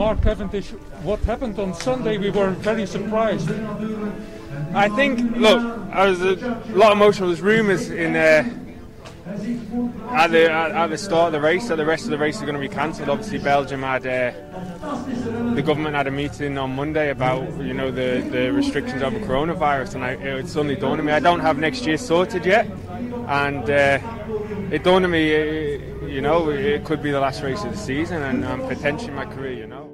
Mark Cavendish, what happened on Sunday? We were very surprised. I think, look, I was a lot of emotional. Rumours in uh, at the at, the start of the race that the rest of the race is going to be cancelled. Obviously, Belgium had uh, the government had a meeting on Monday about you know the, the restrictions over coronavirus, and I, it suddenly dawned on me I don't have next year sorted yet, and uh, it dawned on me, uh, you know, it could be the last race of the season and um, potentially my career, you know.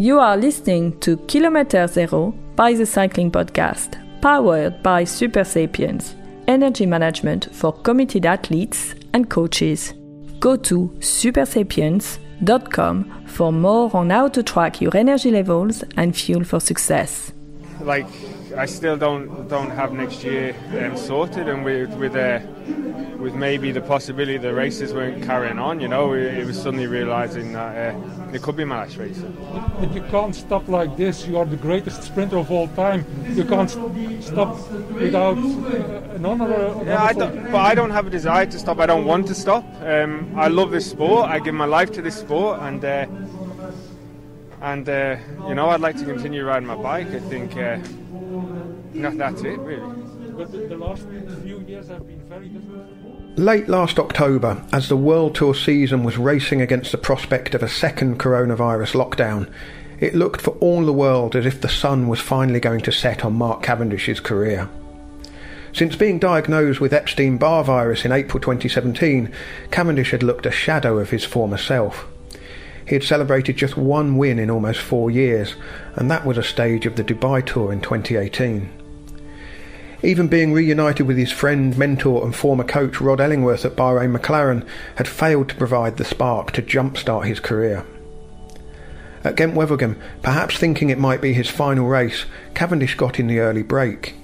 You are listening to Kilometer Zero by the Cycling Podcast, powered by Supersapiens, energy management for committed athletes and coaches. Go to supersapiens.com for more on how to track your energy levels and fuel for success. Like I still don't don't have next year um, sorted, and with with uh, with maybe the possibility the races weren't carrying on. You know, it, it was suddenly realizing that uh, it could be my last race. But you can't stop like this. You are the greatest sprinter of all time. You can't stop without uh, another. Yeah, I don't, but I don't have a desire to stop. I don't want to stop. Um, I love this sport. I give my life to this sport, and. Uh, and uh, you know, I'd like to continue riding my bike. I think uh, that's it, really. But the, the last few years have been very difficult. Late last October, as the World Tour season was racing against the prospect of a second coronavirus lockdown, it looked for all the world as if the sun was finally going to set on Mark Cavendish's career. Since being diagnosed with Epstein Barr virus in April 2017, Cavendish had looked a shadow of his former self. He had celebrated just one win in almost four years, and that was a stage of the Dubai Tour in 2018. Even being reunited with his friend, mentor, and former coach Rod Ellingworth at Bahrain McLaren had failed to provide the spark to jumpstart his career. At Gent Wevelgem, perhaps thinking it might be his final race, Cavendish got in the early break.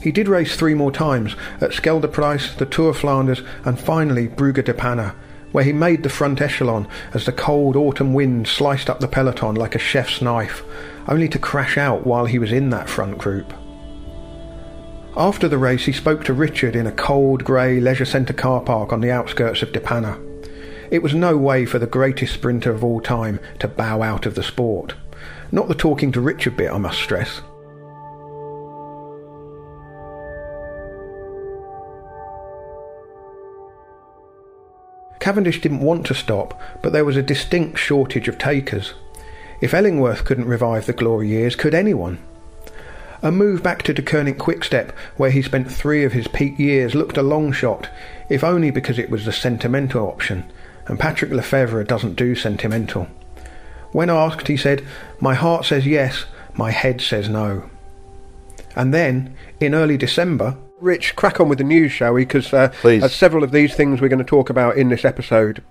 He did race three more times at Scheldeprijs, the Tour of Flanders, and finally Brugge de Panne, where he made the front echelon as the cold autumn wind sliced up the peloton like a chef's knife, only to crash out while he was in that front group. After the race, he spoke to Richard in a cold, grey leisure centre car park on the outskirts of De Panne. It was no way for the greatest sprinter of all time to bow out of the sport. Not the talking to Richard bit, I must stress. Cavendish didn't want to stop, but there was a distinct shortage of takers. If Ellingworth couldn't revive the glory years, could anyone? A move back to Deceuninck Quickstep, where he spent three of his peak years, looked a long shot, if only because it was the sentimental option, and Patrick Lefevere doesn't do sentimental. When asked, he said, My heart says yes, my head says no. And then, in early December, Rich, crack on with the news, shall we? Because uh, uh, several of these things we're going to talk about in this episode.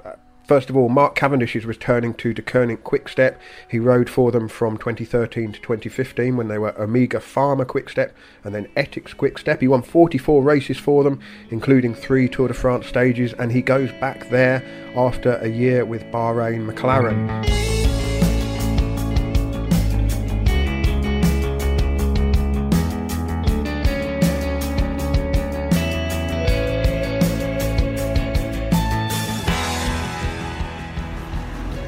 First of all, Mark Cavendish is returning to De Deceuninck Quickstep. He rode for them from 2013 to 2015 when they were Omega Pharma Quickstep and then Etixx Quickstep. He won 44 races for them, including three Tour de France stages, and he goes back there after a year with Bahrain McLaren.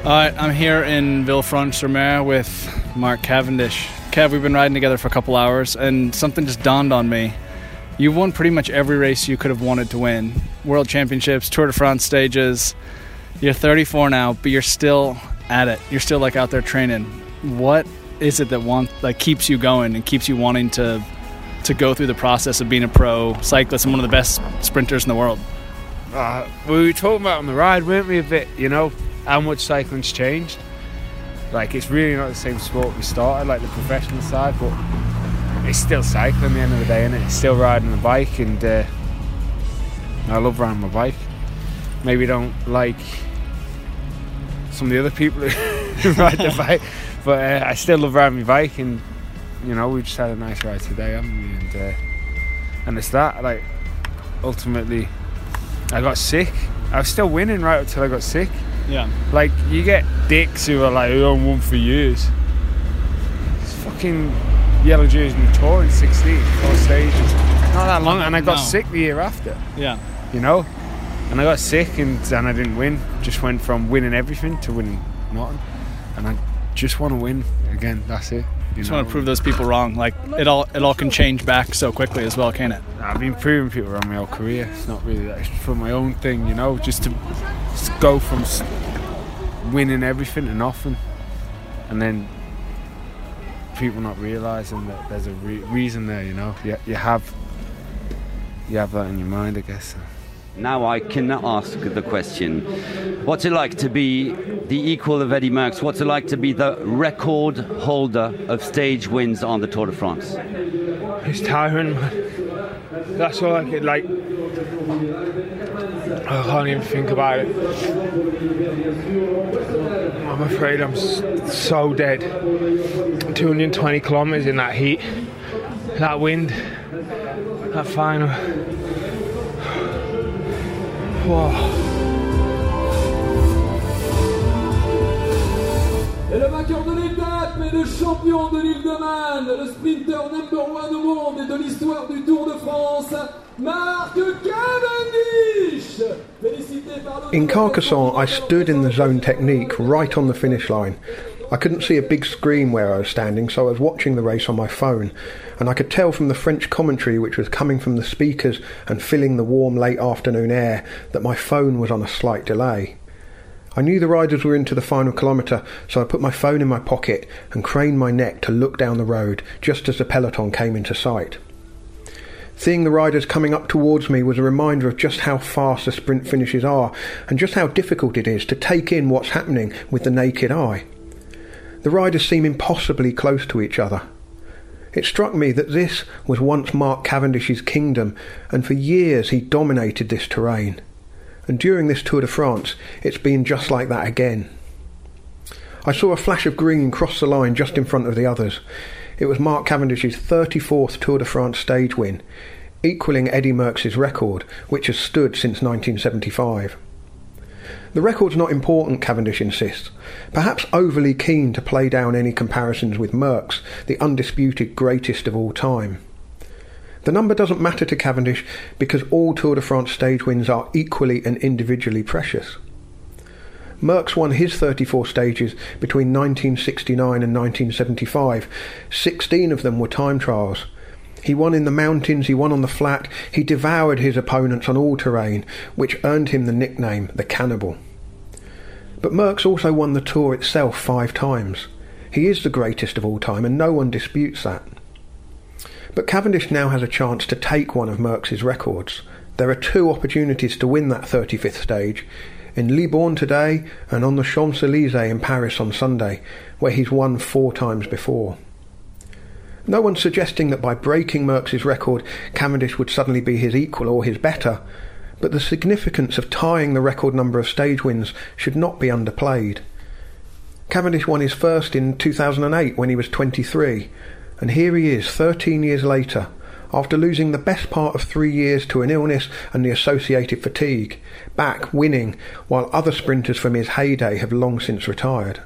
Alright, I'm here in Villefranche-sur-Mer with Mark Cavendish. Cav, we've been riding together for a couple hours, and something just dawned on me. You've won pretty much every race you could have wanted to win World Championships, Tour de France stages. You're 34 now, but you're still at it. You're still like out there training. What is it that want like keeps you going and keeps you wanting to to go through the process of being a pro cyclist and one of the best sprinters in the world? Uh, we were talking about on the ride, weren't we? A bit, you know, how much cycling's changed. Like it's really not the same sport we started, like the professional side, but it's still cycling at the end of the day, and it? it's still riding the bike, and uh, I love riding my bike. Maybe don't like some of the other people who ride the bike, but uh, I still love riding my bike, and you know we just had a nice ride today, haven't we? And uh, and it's that like ultimately, I got sick. I was still winning right until I got sick yeah. Like you get dicks who are like, "Oh, I'm one for years." It's fucking yellow jersey tour in 16, four stages. Not that long, and I got no. sick the year after. Yeah. You know, and I got sick, and and I didn't win. Just went from winning everything to winning nothing, and I just want to win again. That's it. Just know? want to prove those people wrong. Like it all, it all can change back so quickly as well, can it? I've been proving people wrong my whole career. It's not really that. It's for my own thing, you know, just to just go from winning everything and nothing, and then people not realizing that there's a re- reason there. You know, you, you have you have that in your mind, I guess. Now I can ask the question What's it like to be the equal of Eddy Merckx? What's it like to be the record holder of stage wins on the Tour de France? It's tiring, That's all I could like. I can't even think about it. I'm afraid I'm so dead. 220 kilometres in that heat, that wind, that final. Et le vainqueur de l'étape et le champion de l'île de Man, le sprinter number one au monde et de l'histoire du Tour de France, Mark Cavendish! Félicité par In Carcassonne, I stood in the zone technique right on the finish line. I couldn't see a big screen where I was standing, so I was watching the race on my phone, and I could tell from the French commentary which was coming from the speakers and filling the warm late afternoon air that my phone was on a slight delay. I knew the riders were into the final kilometre, so I put my phone in my pocket and craned my neck to look down the road just as the peloton came into sight. Seeing the riders coming up towards me was a reminder of just how fast the sprint finishes are and just how difficult it is to take in what's happening with the naked eye. The riders seem impossibly close to each other. It struck me that this was once Mark Cavendish's kingdom, and for years he dominated this terrain. And during this Tour de France, it's been just like that again. I saw a flash of green cross the line just in front of the others. It was Mark Cavendish's 34th Tour de France stage win, equalling Eddy Merckx's record, which has stood since 1975. The record's not important, Cavendish insists, perhaps overly keen to play down any comparisons with Merckx, the undisputed greatest of all time. The number doesn't matter to Cavendish because all Tour de France stage wins are equally and individually precious. Merckx won his 34 stages between 1969 and 1975. 16 of them were time trials, he won in the mountains, he won on the flat, he devoured his opponents on all terrain, which earned him the nickname the Cannibal. But Merckx also won the Tour itself five times. He is the greatest of all time, and no one disputes that. But Cavendish now has a chance to take one of Merckx's records. There are two opportunities to win that 35th stage in Libourne today and on the Champs Elysees in Paris on Sunday, where he's won four times before. No one's suggesting that by breaking Merckx's record, Cavendish would suddenly be his equal or his better, but the significance of tying the record number of stage wins should not be underplayed. Cavendish won his first in 2008 when he was 23, and here he is 13 years later, after losing the best part of three years to an illness and the associated fatigue, back winning while other sprinters from his heyday have long since retired.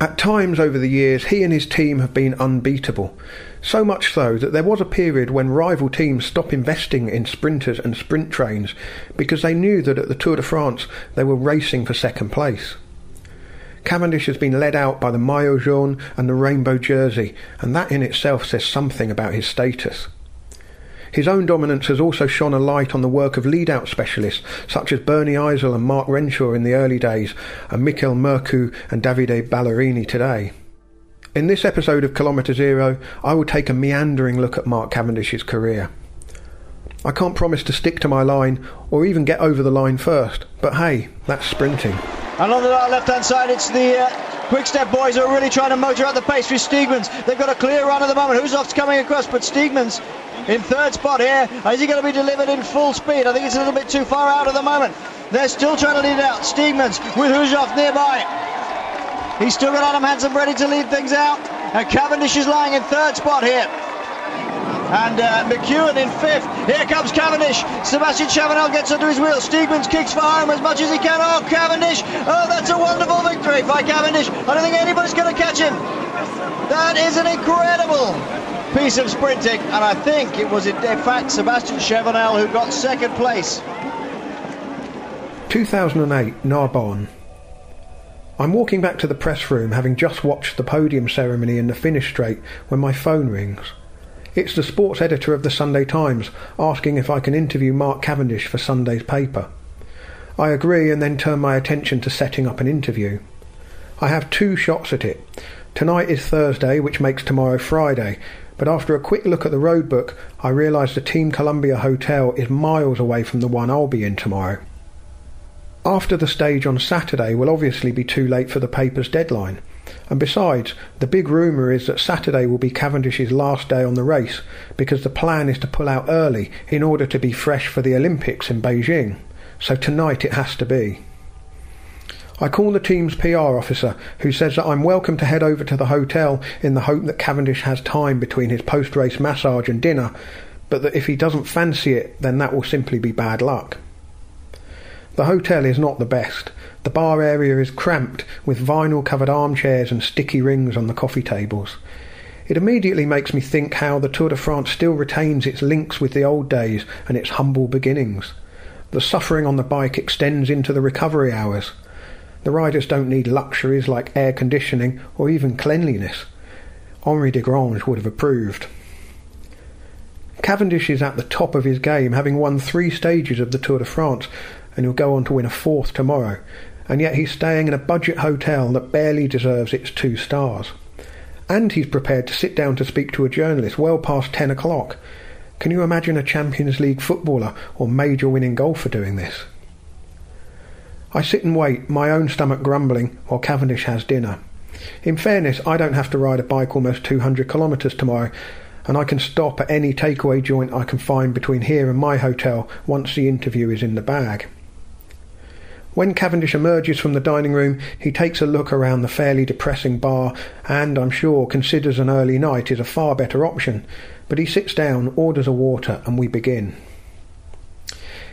At times over the years, he and his team have been unbeatable. So much so that there was a period when rival teams stopped investing in sprinters and sprint trains because they knew that at the Tour de France they were racing for second place. Cavendish has been led out by the maillot jaune and the rainbow jersey, and that in itself says something about his status. His own dominance has also shone a light on the work of lead-out specialists such as Bernie Eisel and Mark Renshaw in the early days, and Michael Mørkøv and Davide Ballerini today. In this episode of Kilometre Zero, I will take a meandering look at Mark Cavendish's career. I can't promise to stick to my line or even get over the line first, but hey, that's sprinting. And on the left hand side, it's the uh, Quick Step boys who are really trying to motor out the pace for Steegmans. They've got a clear run at the moment. Hushovd's coming across, but Steegmans in third spot here. Is he going to be delivered in full speed? I think it's a little bit too far out at the moment. They're still trying to lead out. Steegmans with Hushovd nearby. He's still got Adam Hansen ready to lead things out. And Cavendish is lying in third spot here. And uh, McEwen in fifth. Here comes Cavendish. Sébastien Chavanel gets under his wheel. Steegmans kicks for home as much as he can. Oh, Cavendish. Oh, that's a wonderful victory by Cavendish. I don't think anybody's going to catch him. That is an incredible piece of sprinting, and I think it was in fact Sébastien Chavanel who got second place. 2008 Narbonne. I'm walking back to the press room having just watched the podium ceremony in the finish straight when my phone rings. It's the sports editor of the Sunday Times asking if I can interview Mark Cavendish for Sunday's paper. I agree and then turn my attention to setting up an interview. I have two shots at it. Tonight is Thursday, which makes tomorrow Friday, but after a quick look at the road book, I realise the Team Columbia Hotel is miles away from the one I'll be in tomorrow. After the stage on Saturday will obviously be too late for the paper's deadline. And besides, the big rumour is that Saturday will be Cavendish's last day on the race because the plan is to pull out early in order to be fresh for the Olympics in Beijing. So tonight it has to be. I call the team's PR officer, who says that I'm welcome to head over to the hotel in the hope that Cavendish has time between his post race massage and dinner, but that if he doesn't fancy it, then that will simply be bad luck. The hotel is not the best. The bar area is cramped, with vinyl covered armchairs and sticky rings on the coffee tables. It immediately makes me think how the Tour de France still retains its links with the old days and its humble beginnings. The suffering on the bike extends into the recovery hours. The riders don't need luxuries like air conditioning or even cleanliness. Henri Desgrange would have approved. Cavendish is at the top of his game, having won three stages of the Tour de France and he'll go on to win a fourth tomorrow. And yet he's staying in a budget hotel that barely deserves its two stars. And he's prepared to sit down to speak to a journalist well past 10 o'clock. Can you imagine a Champions League footballer or major winning golfer doing this? I sit and wait, my own stomach grumbling, while Cavendish has dinner. In fairness, I don't have to ride a bike almost 200 kilometres tomorrow, and I can stop at any takeaway joint I can find between here and my hotel once the interview is in the bag. When Cavendish emerges from the dining room, he takes a look around the fairly depressing bar and, I'm sure, considers an early night is a far better option. But he sits down, orders a water, and we begin.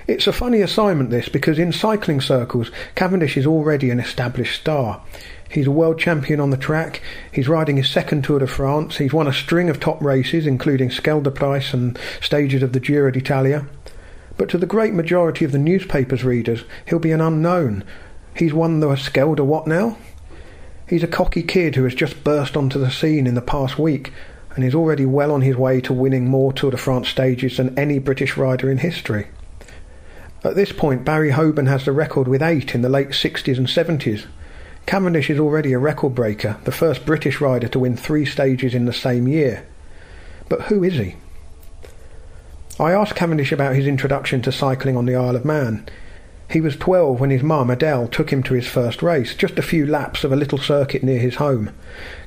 It's a funny assignment, this, because in cycling circles, Cavendish is already an established star. He's a world champion on the track. He's riding his second Tour de France. He's won a string of top races, including Scheldeprijs and stages of the Giro d'Italia but to the great majority of the newspaper's readers, he'll be an unknown. He's won the Schelde what now? He's a cocky kid who has just burst onto the scene in the past week and is already well on his way to winning more Tour de France stages than any British rider in history. At this point, Barry Hoban has the record with eight in the late 60s and 70s. Cavendish is already a record breaker, the first British rider to win three stages in the same year. But who is he? I asked Cavendish about his introduction to cycling on the Isle of Man. He was 12 when his mum, Adele, took him to his first race, just a few laps of a little circuit near his home.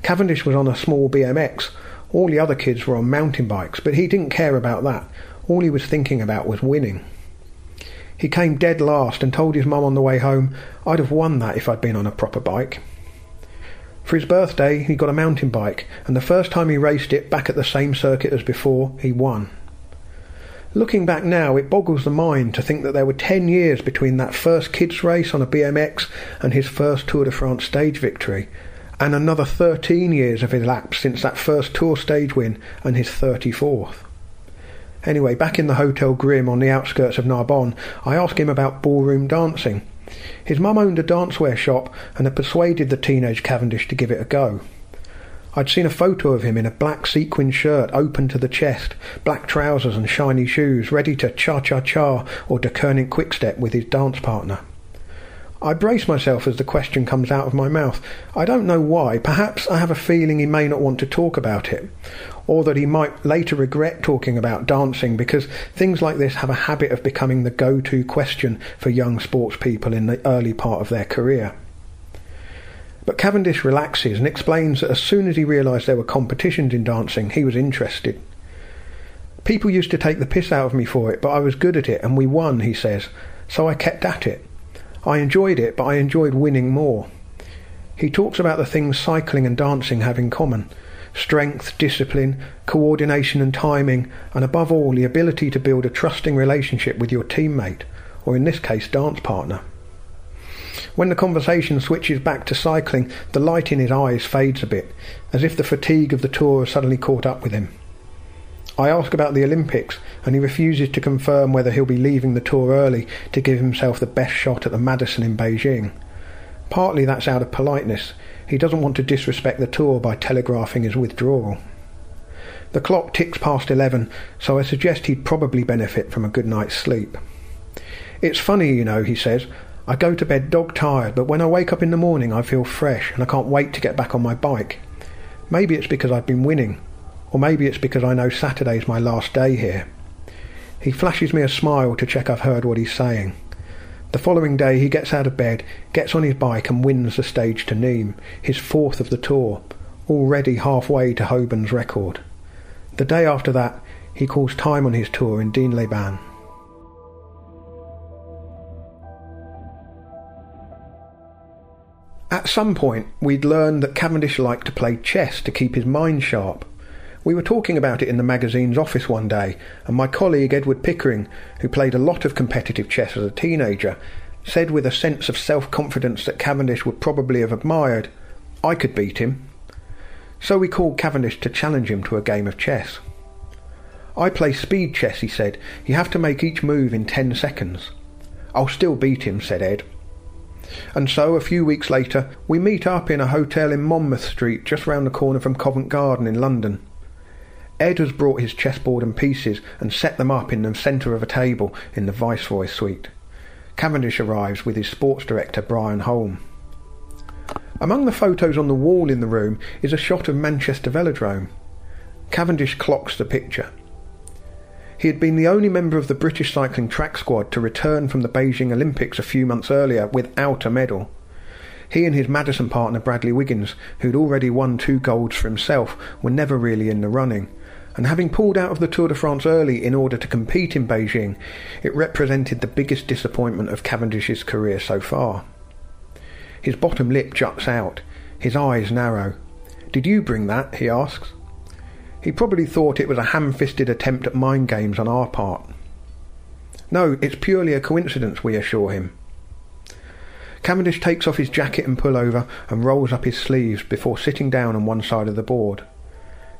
Cavendish was on a small BMX. All the other kids were on mountain bikes, but he didn't care about that. All he was thinking about was winning. He came dead last and told his mum on the way home, I'd have won that if I'd been on a proper bike. For his birthday, he got a mountain bike, and the first time he raced it back at the same circuit as before, he won. Looking back now, it boggles the mind to think that there were 10 years between that first kids' race on a BMX and his first Tour de France stage victory, and another 13 years have elapsed since that first Tour stage win and his 34th. Anyway, back in the Hotel Grim on the outskirts of Narbonne, I asked him about ballroom dancing. His mum owned a dancewear shop and had persuaded the teenage Cavendish to give it a go. I'd seen a photo of him in a black sequin shirt open to the chest, black trousers and shiny shoes, ready to cha-cha-cha or Deceuninck quickstep with his dance partner. I brace myself as the question comes out of my mouth. I don't know why. Perhaps I have a feeling he may not want to talk about it, or that he might later regret talking about dancing because things like this have a habit of becoming the go-to question for young sports people in the early part of their career. But Cavendish relaxes and explains that as soon as he realised there were competitions in dancing, he was interested. People used to take the piss out of me for it, but I was good at it and we won, he says, so I kept at it. I enjoyed it, but I enjoyed winning more. He talks about the things cycling and dancing have in common strength, discipline, coordination and timing, and above all, the ability to build a trusting relationship with your teammate, or in this case, dance partner. When the conversation switches back to cycling, the light in his eyes fades a bit, as if the fatigue of the tour has suddenly caught up with him. I ask about the Olympics, and he refuses to confirm whether he'll be leaving the tour early to give himself the best shot at the Madison in Beijing. Partly that's out of politeness. He doesn't want to disrespect the tour by telegraphing his withdrawal. The clock ticks past eleven, so I suggest he'd probably benefit from a good night's sleep. It's funny, you know, he says. I go to bed dog tired, but when I wake up in the morning I feel fresh and I can't wait to get back on my bike. Maybe it's because I've been winning, or maybe it's because I know Saturday's my last day here. He flashes me a smile to check I've heard what he's saying. The following day he gets out of bed, gets on his bike and wins the stage to Nîmes, his fourth of the tour, already halfway to Hoban's record. The day after that, he calls time on his tour in Digne-les-Bains. At some point, we'd learned that Cavendish liked to play chess to keep his mind sharp. We were talking about it in the magazine's office one day, and my colleague Edward Pickering, who played a lot of competitive chess as a teenager, said with a sense of self confidence that Cavendish would probably have admired, I could beat him. So we called Cavendish to challenge him to a game of chess. I play speed chess, he said. You have to make each move in ten seconds. I'll still beat him, said Ed. And so, a few weeks later, we meet up in a hotel in Monmouth Street, just round the corner from Covent Garden in London. Ed has brought his chessboard and pieces and set them up in the centre of a table in the Viceroy suite. Cavendish arrives with his sports director Brian Holm. Among the photos on the wall in the room is a shot of Manchester Velodrome. Cavendish clocks the picture. He had been the only member of the British cycling track squad to return from the Beijing Olympics a few months earlier without a medal. He and his Madison partner Bradley Wiggins, who'd already won two golds for himself, were never really in the running and having pulled out of the Tour de France early in order to compete in Beijing, it represented the biggest disappointment of Cavendish's career so far. His bottom lip juts out, his eyes narrow. Did you bring that? he asks. He probably thought it was a ham fisted attempt at mind games on our part. No, it's purely a coincidence, we assure him. Cavendish takes off his jacket and pullover and rolls up his sleeves before sitting down on one side of the board.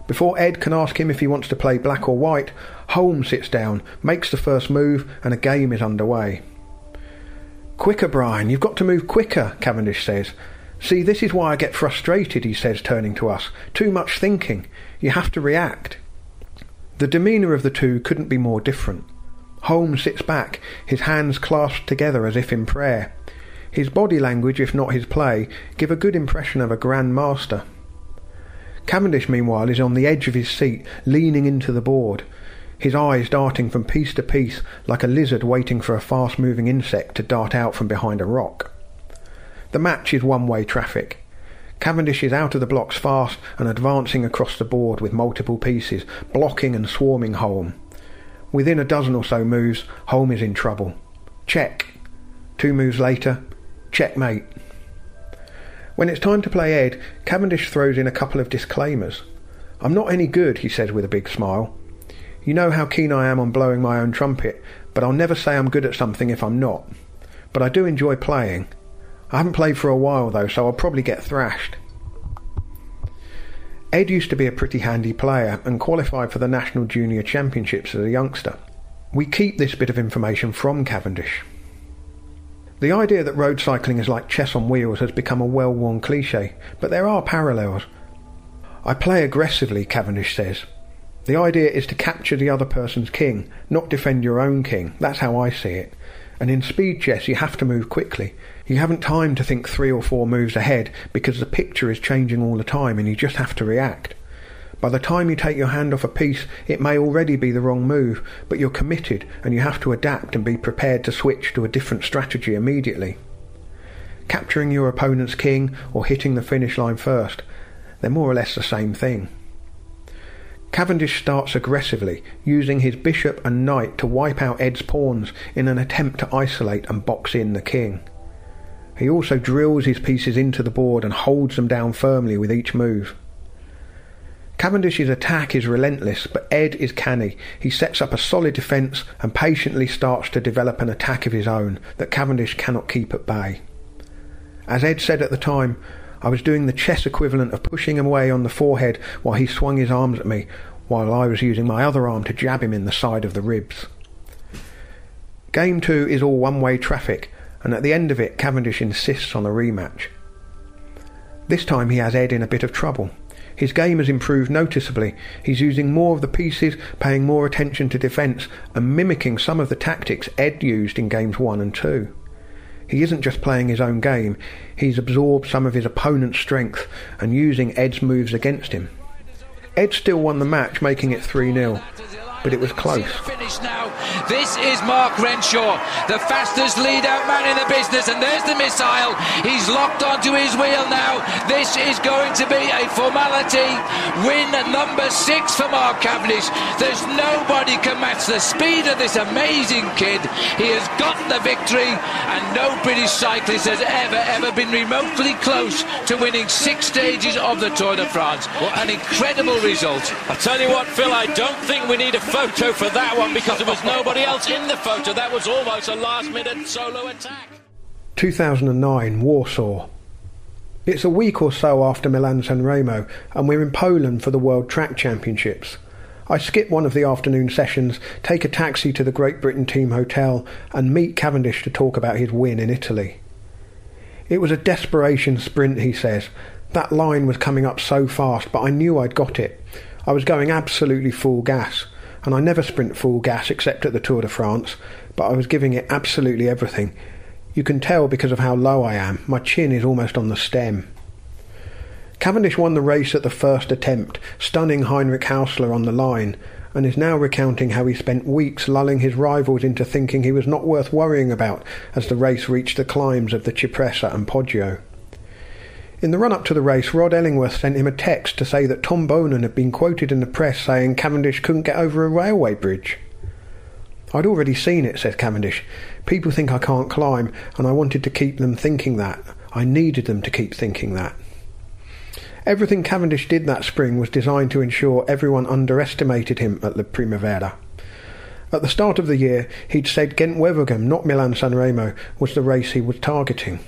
Before Ed can ask him if he wants to play black or white, Holm sits down, makes the first move, and a game is underway. Quicker, Brian, you've got to move quicker, Cavendish says. See, this is why I get frustrated, he says, turning to us. Too much thinking. You have to react. The demeanour of the two couldn't be more different. Holm sits back, his hands clasped together as if in prayer. His body language, if not his play, give a good impression of a grand master. Cavendish, meanwhile, is on the edge of his seat, leaning into the board, his eyes darting from piece to piece like a lizard waiting for a fast moving insect to dart out from behind a rock. The match is one way traffic. Cavendish is out of the blocks fast and advancing across the board with multiple pieces, blocking and swarming Holm. Within a dozen or so moves, Holm is in trouble. Check. Two moves later, checkmate. When it's time to play Ed, Cavendish throws in a couple of disclaimers. I'm not any good, he says with a big smile. You know how keen I am on blowing my own trumpet, but I'll never say I'm good at something if I'm not. But I do enjoy playing. I haven't played for a while though, so I'll probably get thrashed. Ed used to be a pretty handy player and qualified for the National Junior Championships as a youngster. We keep this bit of information from Cavendish. The idea that road cycling is like chess on wheels has become a well worn cliche, but there are parallels. I play aggressively, Cavendish says. The idea is to capture the other person's king, not defend your own king. That's how I see it. And in speed chess, you have to move quickly. You haven't time to think three or four moves ahead because the picture is changing all the time and you just have to react. By the time you take your hand off a piece, it may already be the wrong move, but you're committed and you have to adapt and be prepared to switch to a different strategy immediately. Capturing your opponent's king or hitting the finish line first, they're more or less the same thing. Cavendish starts aggressively, using his bishop and knight to wipe out Ed's pawns in an attempt to isolate and box in the king. He also drills his pieces into the board and holds them down firmly with each move. Cavendish's attack is relentless, but Ed is canny. He sets up a solid defence and patiently starts to develop an attack of his own that Cavendish cannot keep at bay. As Ed said at the time, I was doing the chess equivalent of pushing him away on the forehead while he swung his arms at me, while I was using my other arm to jab him in the side of the ribs. Game 2 is all one way traffic, and at the end of it, Cavendish insists on a rematch. This time he has Ed in a bit of trouble. His game has improved noticeably. He's using more of the pieces, paying more attention to defence, and mimicking some of the tactics Ed used in games 1 and 2. He isn't just playing his own game, he's absorbed some of his opponent's strength and using Ed's moves against him. Ed still won the match, making it 3 0 but it was close. Finish now. This is Mark Renshaw, the fastest lead out man in the business, and there's the missile. He's locked onto his wheel now. This is going to be a formality. Win number six for Mark Cavendish. There's nobody can match the speed of this amazing kid. He has got the victory, and no British cyclist has ever, ever been remotely close to winning six stages of the Tour de France. What an incredible result. I tell you what, Phil, I don't think we need a photo for that one because there was nobody else in the photo. That was almost a last minute solo attack. 2009, Warsaw. It's a week or so after Milan San Remo, and we're in Poland for the World Track Championships. I skip one of the afternoon sessions, take a taxi to the Great Britain team hotel, and meet Cavendish to talk about his win in Italy. It was a desperation sprint, he says. That line was coming up so fast, but I knew I'd got it. I was going absolutely full gas and I never sprint full gas except at the Tour de France, but I was giving it absolutely everything. You can tell because of how low I am. My chin is almost on the stem. Cavendish won the race at the first attempt, stunning Heinrich Haussler on the line, and is now recounting how he spent weeks lulling his rivals into thinking he was not worth worrying about as the race reached the climbs of the Cipressa and Poggio. In the run up to the race, Rod Ellingworth sent him a text to say that Tom Boonen had been quoted in the press saying Cavendish couldn't get over a railway bridge. I'd already seen it, says Cavendish. People think I can't climb, and I wanted to keep them thinking that. I needed them to keep thinking that. Everything Cavendish did that spring was designed to ensure everyone underestimated him at the Primavera. At the start of the year, he'd said Ghent Wevelgem, not Milan San Remo, was the race he was targeting.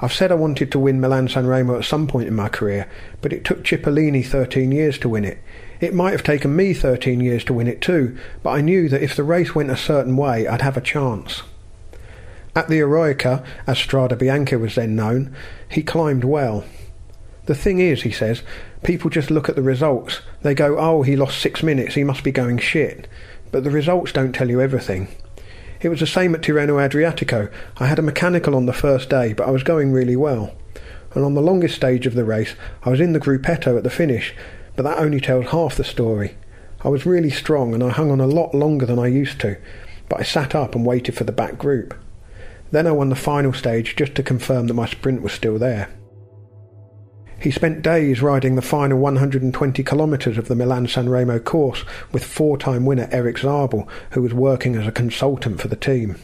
I've said I wanted to win Milan San Remo at some point in my career, but it took Cipollini 13 years to win it. It might have taken me 13 years to win it too, but I knew that if the race went a certain way, I'd have a chance. At the Eroica, as Strade Bianche was then known, he climbed well. The thing is, he says, people just look at the results. They go, oh, he lost six minutes, he must be going shit. But the results don't tell you everything. It was the same at Tirreno Adriatico. I had a mechanical on the first day, but I was going really well. And on the longest stage of the race, I was in the gruppetto at the finish, but that only tells half the story. I was really strong and I hung on a lot longer than I used to, but I sat up and waited for the back group. Then I won the final stage just to confirm that my sprint was still there. He spent days riding the final 120 kilometres of the Milan San Remo course with four time winner Erik Zabel, who was working as a consultant for the team.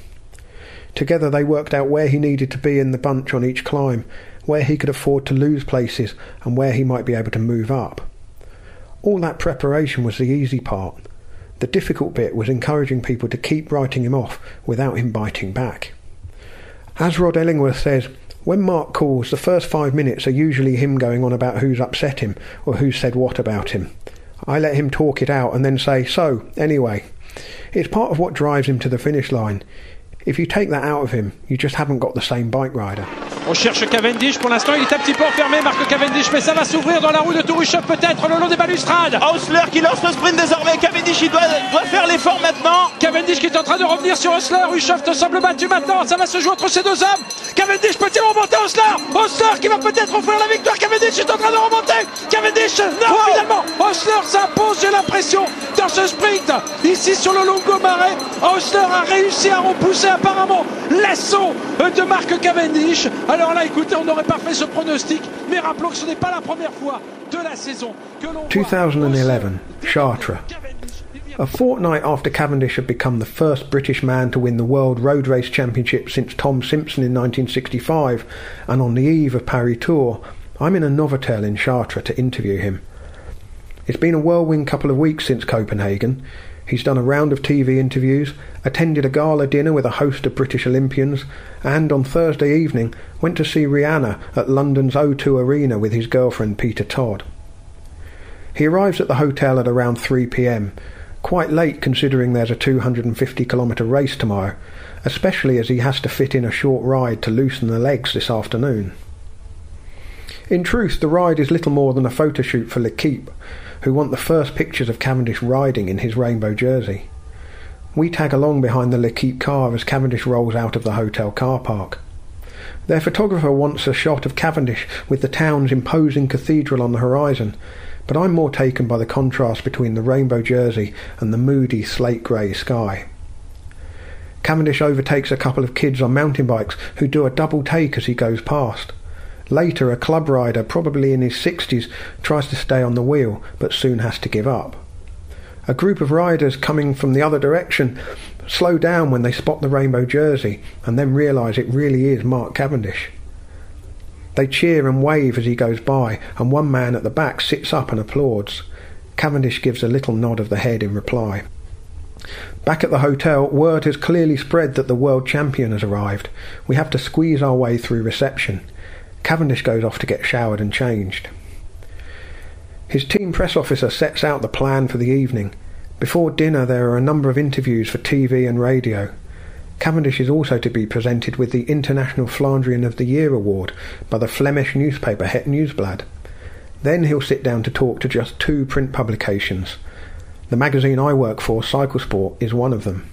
Together they worked out where he needed to be in the bunch on each climb, where he could afford to lose places, and where he might be able to move up. All that preparation was the easy part. The difficult bit was encouraging people to keep writing him off without him biting back. As Rod Ellingworth says, when Mark calls, the first five minutes are usually him going on about who's upset him or who said what about him. I let him talk it out and then say, So, anyway. It's part of what drives him to the finish line. If you take that out of him, you just haven't got the same bike rider. On cherche Cavendish, pour l'instant il est un petit peu enfermé, Marc Cavendish, mais ça va s'ouvrir dans la roue de Tourouchov peut-être le long des balustrades. Osler qui lance le sprint désormais, Cavendish il doit, doit faire l'effort maintenant. Cavendish qui est en train de revenir sur Osler, Ushoff te semble battu maintenant, ça va se jouer entre ces deux hommes. Cavendish peut-il remonter Osler Osler qui va peut-être offrir la victoire, Cavendish est en train de remonter. Cavendish, non finalement, Osler s'impose j'ai l'impression dans ce sprint, ici sur le Longo Marais. Osler a réussi à repousser apparemment l'assaut euh, de Marc Cavendish. Alors là, écoutez, on n'aurait pas fait ce pronostic, mais rappelons que ce n'est pas la première fois de la saison que l'on 2011, Chartres. A fortnight after Cavendish had become the first British man to win the World Road Race Championship since Tom Simpson in 1965, and on the eve of Paris Tours, I'm in a Novotel in Chartres to interview him. It's been a whirlwind couple of weeks since Copenhagen. He's done a round of TV interviews, attended a gala dinner with a host of British Olympians, and on Thursday evening went to see Rihanna at London's O2 Arena with his girlfriend Peta Todd. He arrives at the hotel at around 3 pm, quite late considering there's a 250 kilometre race tomorrow, especially as he has to fit in a short ride to loosen the legs this afternoon. In truth, the ride is little more than a photo shoot for L'Equipe, who want the first pictures of Cavendish riding in his rainbow jersey. We tag along behind the L'Equipe car as Cavendish rolls out of the hotel car park. Their photographer wants a shot of Cavendish with the town's imposing cathedral on the horizon, but I'm more taken by the contrast between the rainbow jersey and the moody slate grey sky. Cavendish overtakes a couple of kids on mountain bikes who do a double take as he goes past. Later, a club rider, probably in his 60s, tries to stay on the wheel but soon has to give up. A group of riders coming from the other direction slow down when they spot the rainbow jersey and then realise it really is Mark Cavendish. They cheer and wave as he goes by, and one man at the back sits up and applauds. Cavendish gives a little nod of the head in reply. Back at the hotel, word has clearly spread that the world champion has arrived. We have to squeeze our way through reception. Cavendish goes off to get showered and changed. His team press officer sets out the plan for the evening. Before dinner, there are a number of interviews for TV and radio. Cavendish is also to be presented with the International Flandrian of the Year award by the Flemish newspaper Het Nieuwsblad. Then he'll sit down to talk to just two print publications. The magazine I work for, Cycle Sport, is one of them.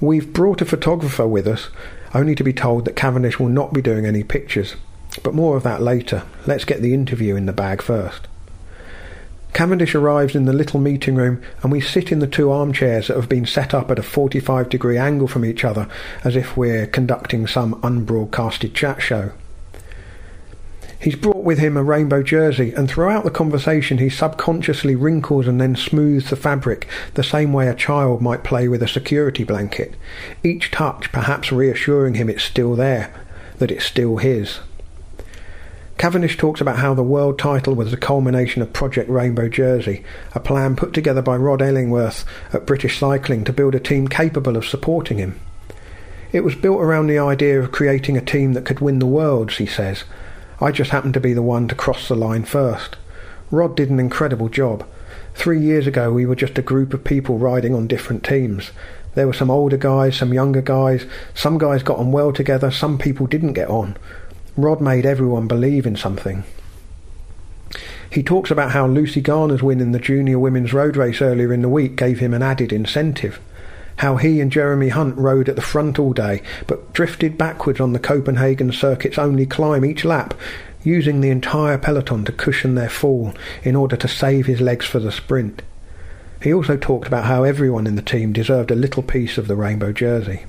We've brought a photographer with us, only to be told that Cavendish will not be doing any pictures. But more of that later. Let's get the interview in the bag first. Cavendish arrives in the little meeting room, and we sit in the two armchairs that have been set up at a 45 degree angle from each other, as if we're conducting some unbroadcasted chat show. He's brought with him a rainbow jersey, and throughout the conversation he subconsciously wrinkles and then smooths the fabric the same way a child might play with a security blanket, each touch perhaps reassuring him it's still there, that it's still his. Cavendish talks about how the world title was the culmination of Project Rainbow Jersey, a plan put together by Rod Ellingworth at British Cycling to build a team capable of supporting him. It was built around the idea of creating a team that could win the worlds, he says. I just happened to be the one to cross the line first. Rod did an incredible job. Three years ago, we were just a group of people riding on different teams. There were some older guys, some younger guys. Some guys got on well together, some people didn't get on. Rod made everyone believe in something. He talks about how Lucy Garner's win in the junior women's road race earlier in the week gave him an added incentive. How he and Jeremy Hunt rode at the front all day, but drifted backwards on the Copenhagen circuit's only climb each lap, using the entire peloton to cushion their fall in order to save his legs for the sprint. He also talked about how everyone in the team deserved a little piece of the rainbow jersey.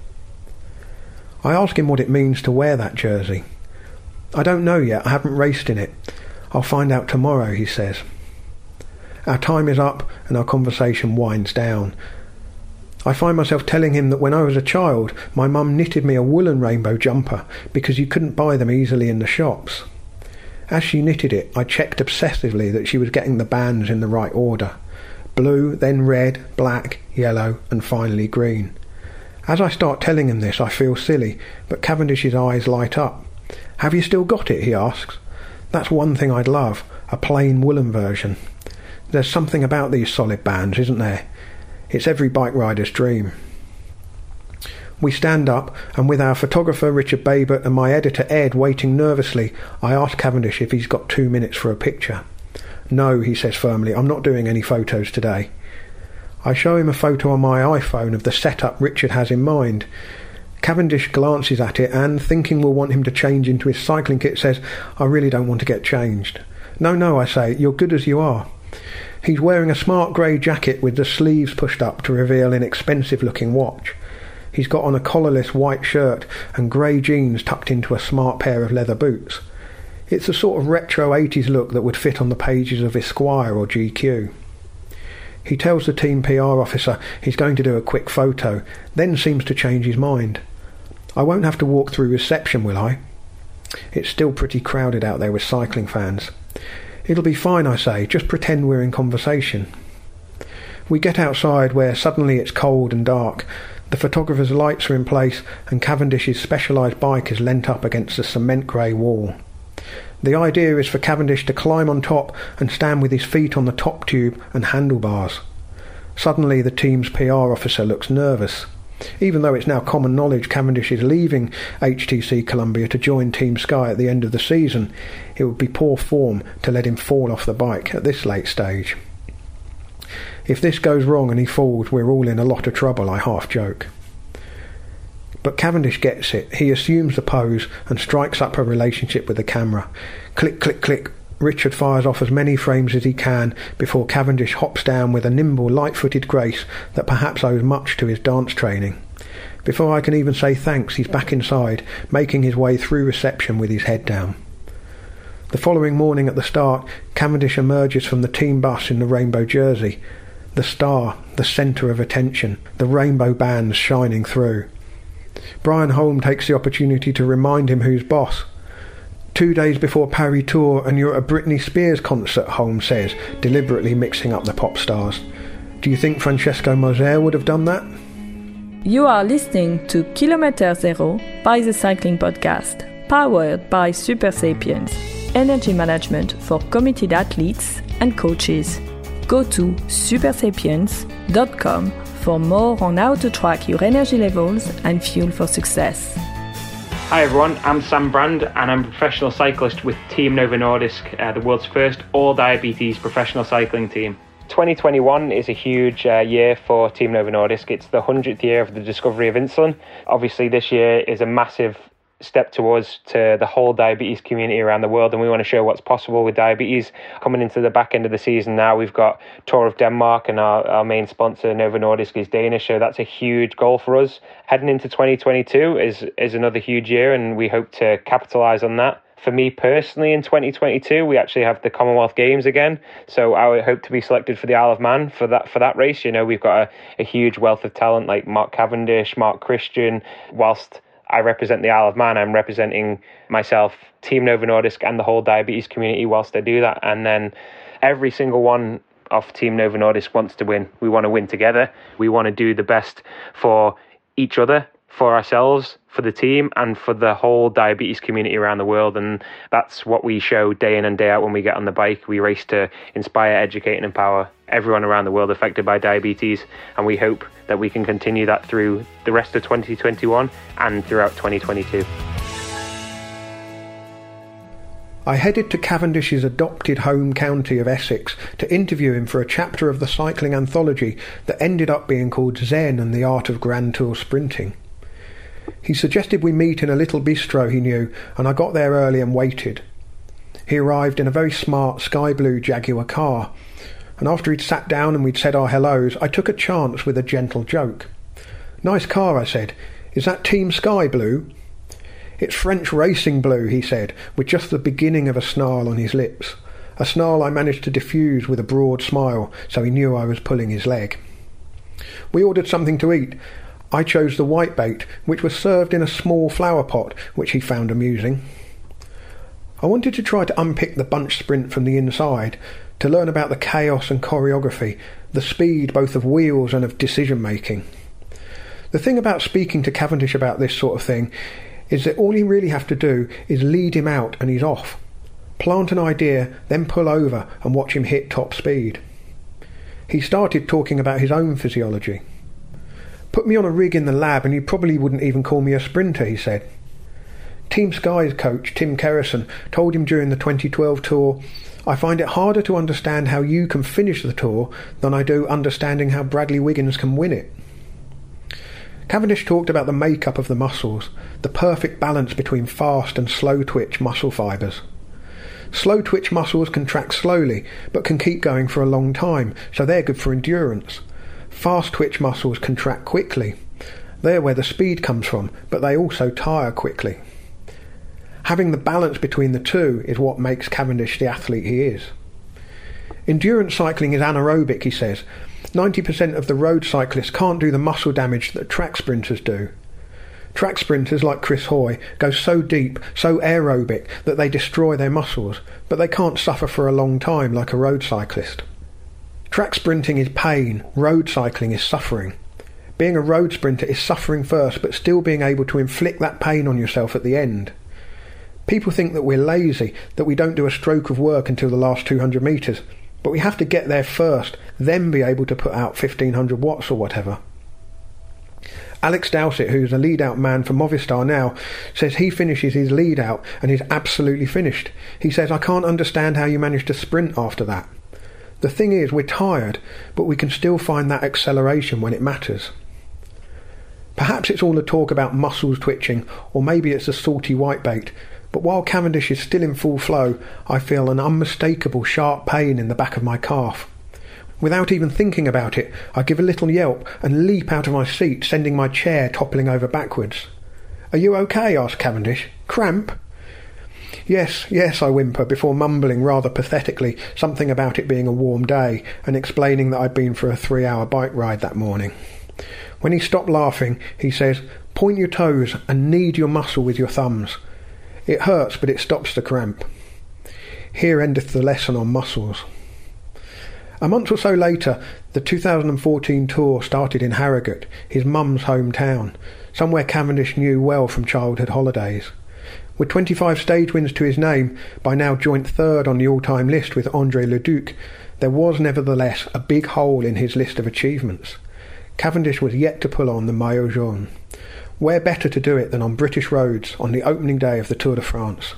I ask him what it means to wear that jersey. I don't know yet. I haven't raced in it. I'll find out tomorrow, he says. Our time is up and our conversation winds down. I find myself telling him that when I was a child, my mum knitted me a woolen rainbow jumper because you couldn't buy them easily in the shops. As she knitted it, I checked obsessively that she was getting the bands in the right order blue, then red, black, yellow, and finally green. As I start telling him this, I feel silly, but Cavendish's eyes light up. Have you still got it? he asks. That's one thing I'd love a plain woolen version. There's something about these solid bands, isn't there? It's every bike rider's dream. We stand up, and with our photographer Richard Babert and my editor Ed waiting nervously, I ask Cavendish if he's got two minutes for a picture. No, he says firmly, I'm not doing any photos today. I show him a photo on my iPhone of the setup Richard has in mind. Cavendish glances at it and, thinking we'll want him to change into his cycling kit, says, I really don't want to get changed. No, no, I say, you're good as you are. He's wearing a smart grey jacket with the sleeves pushed up to reveal an expensive looking watch. He's got on a collarless white shirt and grey jeans tucked into a smart pair of leather boots. It's a sort of retro 80s look that would fit on the pages of Esquire or GQ. He tells the team PR officer he's going to do a quick photo, then seems to change his mind. I won't have to walk through reception, will I? It's still pretty crowded out there with cycling fans. It'll be fine, I say, just pretend we're in conversation. We get outside where suddenly it's cold and dark. The photographer's lights are in place and Cavendish's specialised bike is leant up against the cement grey wall. The idea is for Cavendish to climb on top and stand with his feet on the top tube and handlebars. Suddenly the team's PR officer looks nervous. Even though it's now common knowledge Cavendish is leaving HTC Columbia to join Team Sky at the end of the season, it would be poor form to let him fall off the bike at this late stage. If this goes wrong and he falls, we're all in a lot of trouble, I half joke. But Cavendish gets it. He assumes the pose and strikes up a relationship with the camera. Click, click, click. Richard fires off as many frames as he can before Cavendish hops down with a nimble, light footed grace that perhaps owes much to his dance training. Before I can even say thanks, he's back inside, making his way through reception with his head down. The following morning at the start, Cavendish emerges from the team bus in the rainbow jersey. The star, the centre of attention, the rainbow bands shining through. Brian Holm takes the opportunity to remind him who's boss. Two days before Paris Tours and you're at a Britney Spears concert, Holmes says, deliberately mixing up the pop stars. Do you think Francesco Moser would have done that? You are listening to Kilometer Zero by the Cycling Podcast, powered by Supersapiens, energy management for committed athletes and coaches. Go to supersapiens.com for more on how to track your energy levels and fuel for success. Hi everyone, I'm Sam Brand and I'm a professional cyclist with Team Novo Nordisk, uh, the world's first all diabetes professional cycling team. 2021 is a huge uh, year for Team Novo Nordisk. It's the 100th year of the discovery of insulin. Obviously, this year is a massive step towards to the whole diabetes community around the world and we want to show what's possible with diabetes. Coming into the back end of the season now we've got tour of denmark and our, our main sponsor novo nordisk is danish so that's a huge goal for us. Heading into 2022 is is another huge year and we hope to capitalize on that. For me personally in 2022 we actually have the commonwealth games again so i hope to be selected for the isle of man for that for that race. You know we've got a, a huge wealth of talent like mark cavendish mark christian whilst I represent the Isle of Man. I'm representing myself, Team Novo Nordisk, and the whole diabetes community whilst I do that. And then every single one of Team Novo Nordisk wants to win. We want to win together. We want to do the best for each other, for ourselves, for the team, and for the whole diabetes community around the world. And that's what we show day in and day out when we get on the bike. We race to inspire, educate, and empower everyone around the world affected by diabetes. And we hope that we can continue that through the rest of 2021 and throughout 2022. I headed to Cavendish's adopted home county of Essex to interview him for a chapter of the cycling anthology that ended up being called Zen and the Art of Grand Tour Sprinting. He suggested we meet in a little bistro he knew, and I got there early and waited. He arrived in a very smart sky blue Jaguar car, and after he'd sat down and we'd said our hellos, I took a chance with a gentle joke. Nice car, I said. Is that Team Sky Blue? It's French racing blue, he said, with just the beginning of a snarl on his lips. A snarl I managed to diffuse with a broad smile, so he knew I was pulling his leg. We ordered something to eat. I chose the whitebait, which was served in a small flower pot, which he found amusing. I wanted to try to unpick the bunch sprint from the inside, to learn about the chaos and choreography, the speed both of wheels and of decision making. The thing about speaking to Cavendish about this sort of thing is that all you really have to do is lead him out and he's off. Plant an idea, then pull over and watch him hit top speed. He started talking about his own physiology. Put me on a rig in the lab and you probably wouldn't even call me a sprinter, he said. Team Sky's coach, Tim Kerrison, told him during the 2012 tour I find it harder to understand how you can finish the tour than I do understanding how Bradley Wiggins can win it. Cavendish talked about the makeup of the muscles, the perfect balance between fast and slow twitch muscle fibres. Slow twitch muscles contract slowly, but can keep going for a long time, so they're good for endurance. Fast twitch muscles contract quickly. They're where the speed comes from, but they also tire quickly. Having the balance between the two is what makes Cavendish the athlete he is. Endurance cycling is anaerobic, he says. 90% of the road cyclists can't do the muscle damage that track sprinters do. Track sprinters like Chris Hoy go so deep, so aerobic, that they destroy their muscles, but they can't suffer for a long time like a road cyclist. Track sprinting is pain, road cycling is suffering. Being a road sprinter is suffering first, but still being able to inflict that pain on yourself at the end. People think that we're lazy, that we don't do a stroke of work until the last 200 metres, but we have to get there first, then be able to put out 1500 watts or whatever. Alex Dowsett, who's a lead out man for Movistar now, says he finishes his lead out and is absolutely finished. He says, I can't understand how you manage to sprint after that. The thing is, we're tired, but we can still find that acceleration when it matters. Perhaps it's all the talk about muscles twitching, or maybe it's the salty whitebait, but while Cavendish is still in full flow, I feel an unmistakable sharp pain in the back of my calf. Without even thinking about it, I give a little yelp and leap out of my seat, sending my chair toppling over backwards. Are you okay? asked Cavendish. Cramp? Yes, yes, I whimper before mumbling rather pathetically something about it being a warm day and explaining that I'd been for a three hour bike ride that morning. When he stopped laughing, he says, Point your toes and knead your muscle with your thumbs. It hurts, but it stops the cramp. Here endeth the lesson on muscles. A month or so later, the 2014 tour started in Harrogate, his mum's hometown, somewhere Cavendish knew well from childhood holidays. With 25 stage wins to his name, by now joint third on the all-time list with Andre Leducq, there was nevertheless a big hole in his list of achievements. Cavendish was yet to pull on the maillot jaune. Where better to do it than on British roads on the opening day of the Tour de France?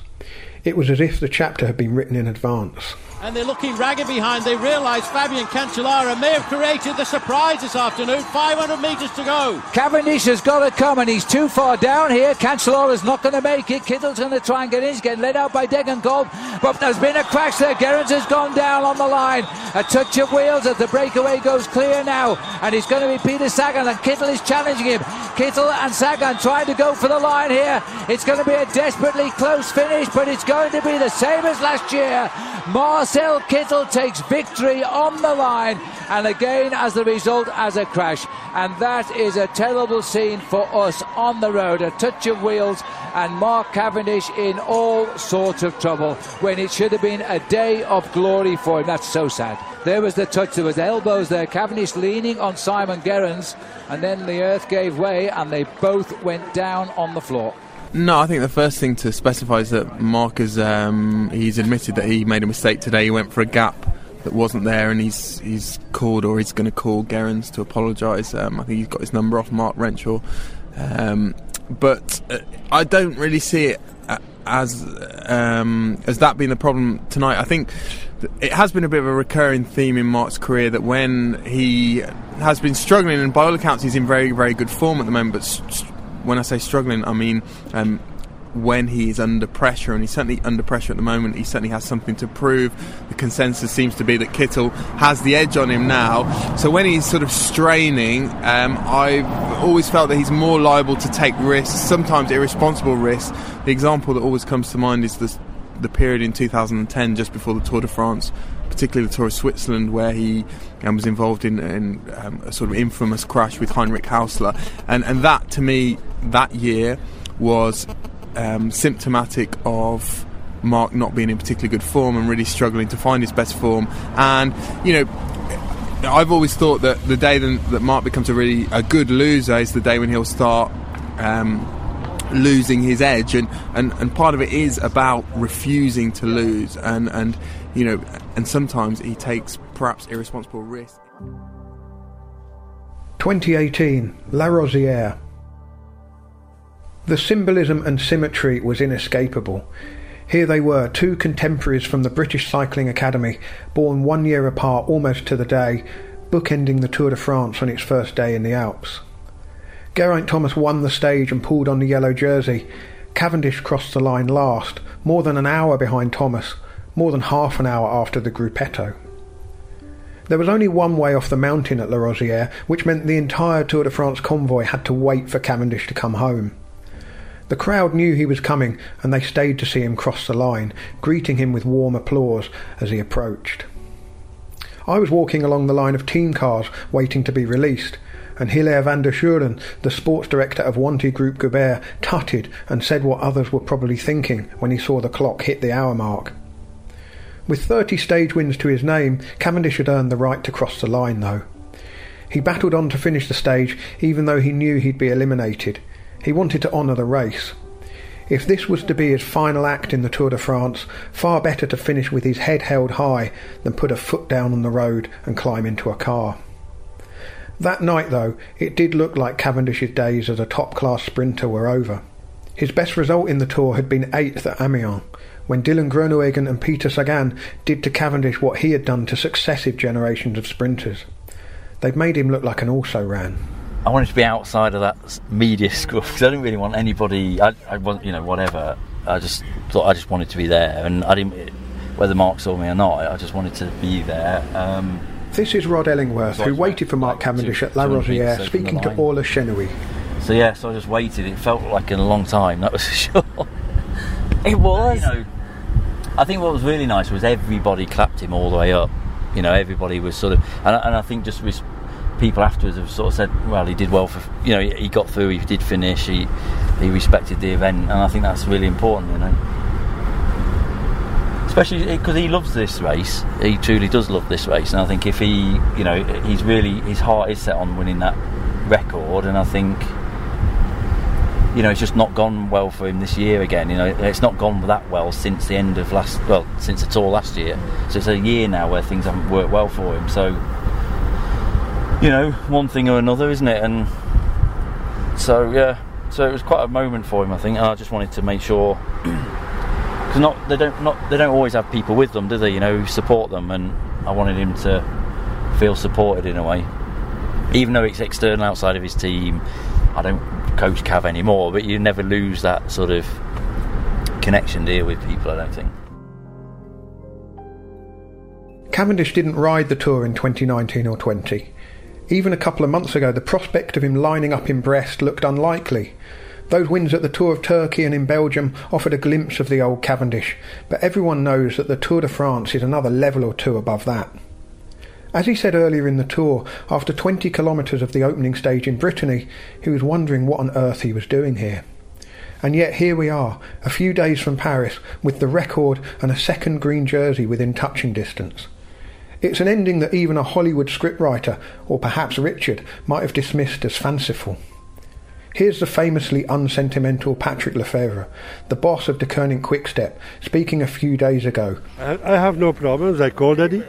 It was as if the chapter had been written in advance and they're looking ragged behind. They realise Fabian Cancellara may have created the surprise this afternoon. 500 metres to go. Cavendish has got to come, and he's too far down here. Cancellara's not going to make it. Kittel's going to try and get in. He's getting led out by Degenkolb, but there's been a crash there. Gerrans has gone down on the line. A touch of wheels as the breakaway goes clear now, and it's going to be Peter Sagan, and Kittel is challenging him. Kittel and Sagan trying to go for the line here. It's going to be a desperately close finish, but it's going to be the same as last year. Marcel Kittel takes victory on the line, and again, as the result, as a crash. And that is a terrible scene for us on the road. A touch of wheels, and Mark Cavendish in all sorts of trouble when it should have been a day of glory for him. That's so sad. There was the touch, there was elbows there. Cavendish leaning on Simon Gerrans, and then the earth gave way, and they both went down on the floor. No, I think the first thing to specify is that Mark has um, he's admitted that he made a mistake today. He went for a gap that wasn't there, and he's he's called or he's going to call Gerrans to apologise. Um, I think he's got his number off Mark Renshaw, um, but uh, I don't really see it uh, as um, as that been the problem tonight. I think it has been a bit of a recurring theme in Mark's career that when he has been struggling, and by all accounts he's in very very good form at the moment, but. St- when I say struggling, I mean um, when he is under pressure, and he's certainly under pressure at the moment. He certainly has something to prove. The consensus seems to be that Kittel has the edge on him now. So when he's sort of straining, um, I've always felt that he's more liable to take risks, sometimes irresponsible risks. The example that always comes to mind is the the period in 2010, just before the Tour de France, particularly the Tour of Switzerland, where he um, was involved in, in um, a sort of infamous crash with Heinrich Haussler, and and that to me that year was um, symptomatic of Mark not being in particularly good form and really struggling to find his best form. And you know, I've always thought that the day that Mark becomes a really a good loser is the day when he'll start. Um, losing his edge and, and, and part of it is about refusing to lose and, and you know and sometimes he takes perhaps irresponsible risks 2018 La Rosière the symbolism and symmetry was inescapable. Here they were, two contemporaries from the British Cycling Academy, born one year apart almost to the day, bookending the Tour de France on its first day in the Alps. Geraint Thomas won the stage and pulled on the yellow jersey. Cavendish crossed the line last, more than an hour behind Thomas, more than half an hour after the gruppetto. There was only one way off the mountain at La Rosière, which meant the entire Tour de France convoy had to wait for Cavendish to come home. The crowd knew he was coming, and they stayed to see him cross the line, greeting him with warm applause as he approached. I was walking along the line of team cars waiting to be released, and Hilaire Van der Schueren, the sports director of Wanty Groupe Gobert, tutted and said what others were probably thinking when he saw the clock hit the hour mark. With 30 stage wins to his name, Cavendish had earned the right to cross the line, though. He battled on to finish the stage, even though he knew he'd be eliminated, he wanted to honour the race. If this was to be his final act in the Tour de France, far better to finish with his head held high than put a foot down on the road and climb into a car. That night, though, it did look like Cavendish's days as a top class sprinter were over. His best result in the Tour had been eighth at Amiens, when Dylan Groenewegen and Peter Sagan did to Cavendish what he had done to successive generations of sprinters. They'd made him look like an also ran. I wanted to be outside of that media scruff because I didn't really want anybody. I, I want, you know, whatever. I just thought I just wanted to be there, and I didn't. Whether Mark saw me or not, I just wanted to be there. Um, this is Rod Ellingworth, who waited for Mark Cavendish at La Rosière, speaking to Orla Chennaoui. So yeah, so I just waited. It felt like a long time, that was for sure. it was. You know, I think what was really nice was everybody clapped him all the way up. You know, everybody was sort of, and, and I think just with people afterwards have sort of said, well, he did well for, you know, he got through, he did finish, he he respected the event, and I think that's really important, you know. Especially because he loves this race, he truly does love this race, and I think if he, you know, he's really his heart is set on winning that record, and I think you know, it's just not gone well for him this year again. You know, it's not gone that well since the end of last, well, since the tour last year. So it's a year now where things haven't worked well for him. So, you know, one thing or another, isn't it? And so, yeah, so it was quite a moment for him, I think. And I just wanted to make sure, because not they don't not they don't always have people with them, do they? You know, support them, and I wanted him to feel supported in a way, even though it's external outside of his team. I don't coach Cav anymore, but you never lose that sort of connection, do with people, I don't think. Cavendish didn't ride the Tour in 2019 or 20. Even a couple of months ago, the prospect of him lining up in Brest looked unlikely. Those wins at the Tour of Turkey and in Belgium offered a glimpse of the old Cavendish, but everyone knows that the Tour de France is another level or two above that. As he said earlier in the tour, after 20 kilometres of the opening stage in Brittany, he was wondering what on earth he was doing here. And yet here we are, a few days from Paris, with the record and a second green jersey within touching distance. It's an ending that even a Hollywood scriptwriter, or perhaps Richard, might have dismissed as fanciful. Here's the famously unsentimental Patrick Lefevere, the boss of Deceuninck Quickstep, speaking a few days ago. I have no problems. I called Eddy.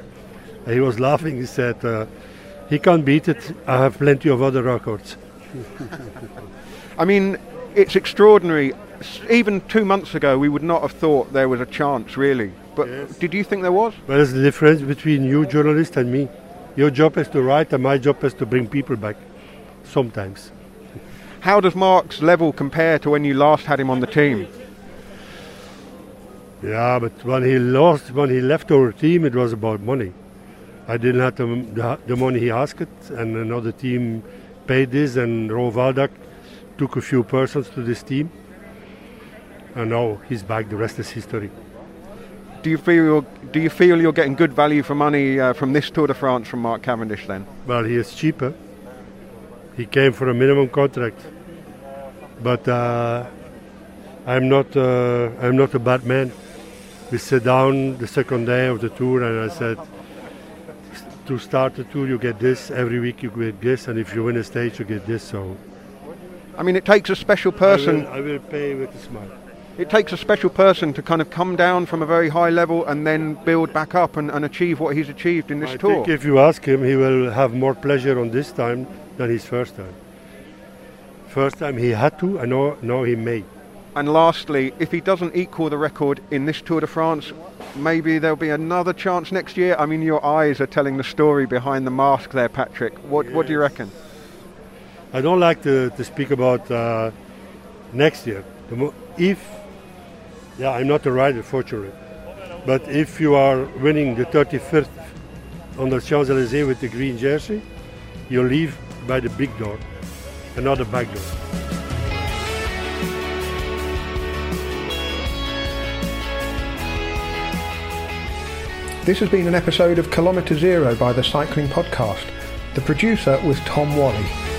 He was laughing. He said, uh, "He can't beat it. I have plenty of other records." I mean, it's extraordinary. Even two months ago, we would not have thought there was a chance, really. But yes. did you think there was? Well, there's the difference between you, journalist, and me. Your job is to write, and my job is to bring people back. Sometimes. How does Mark's level compare to when you last had him on the team? Yeah, but when he lost, when he left our team, it was about money. I didn't have the, the, the, money he asked, it, and another team paid this, and Rolf Aldag took a few persons to this team, and now he's back. The rest is history. Do you feel do you feel you're getting good value for money uh, from this Tour de France from Mark Cavendish then? Well, he is cheaper. He came for a minimum contract, but uh, I'm not uh, I'm not a bad man. We sat down the second day of the tour, and I said to start the tour, you get this. Every week you get this, and if you win a stage, you get this. So, I mean, it takes a special person. I will, I will pay with a smile. It takes a special person to kind of come down from a very high level and then build back up and, and achieve what he's achieved in this I tour. I think if you ask him, he will have more pleasure on this time than his first time. First time he had to, and now, now he may. And lastly, if he doesn't equal the record in this Tour de France, maybe there'll be another chance next year. I mean, your eyes are telling the story behind the mask there, Patrick. What, yes. what do you reckon? I don't like to, to speak about uh, next year. If, yeah, I'm not a rider, fortunately, but if you are winning the 35th on the Champs Elysees with the green jersey, you leave by the big door, another back door. This has been an episode of Kilometre Zero by the Cycling Podcast. The producer was Tom Whalley.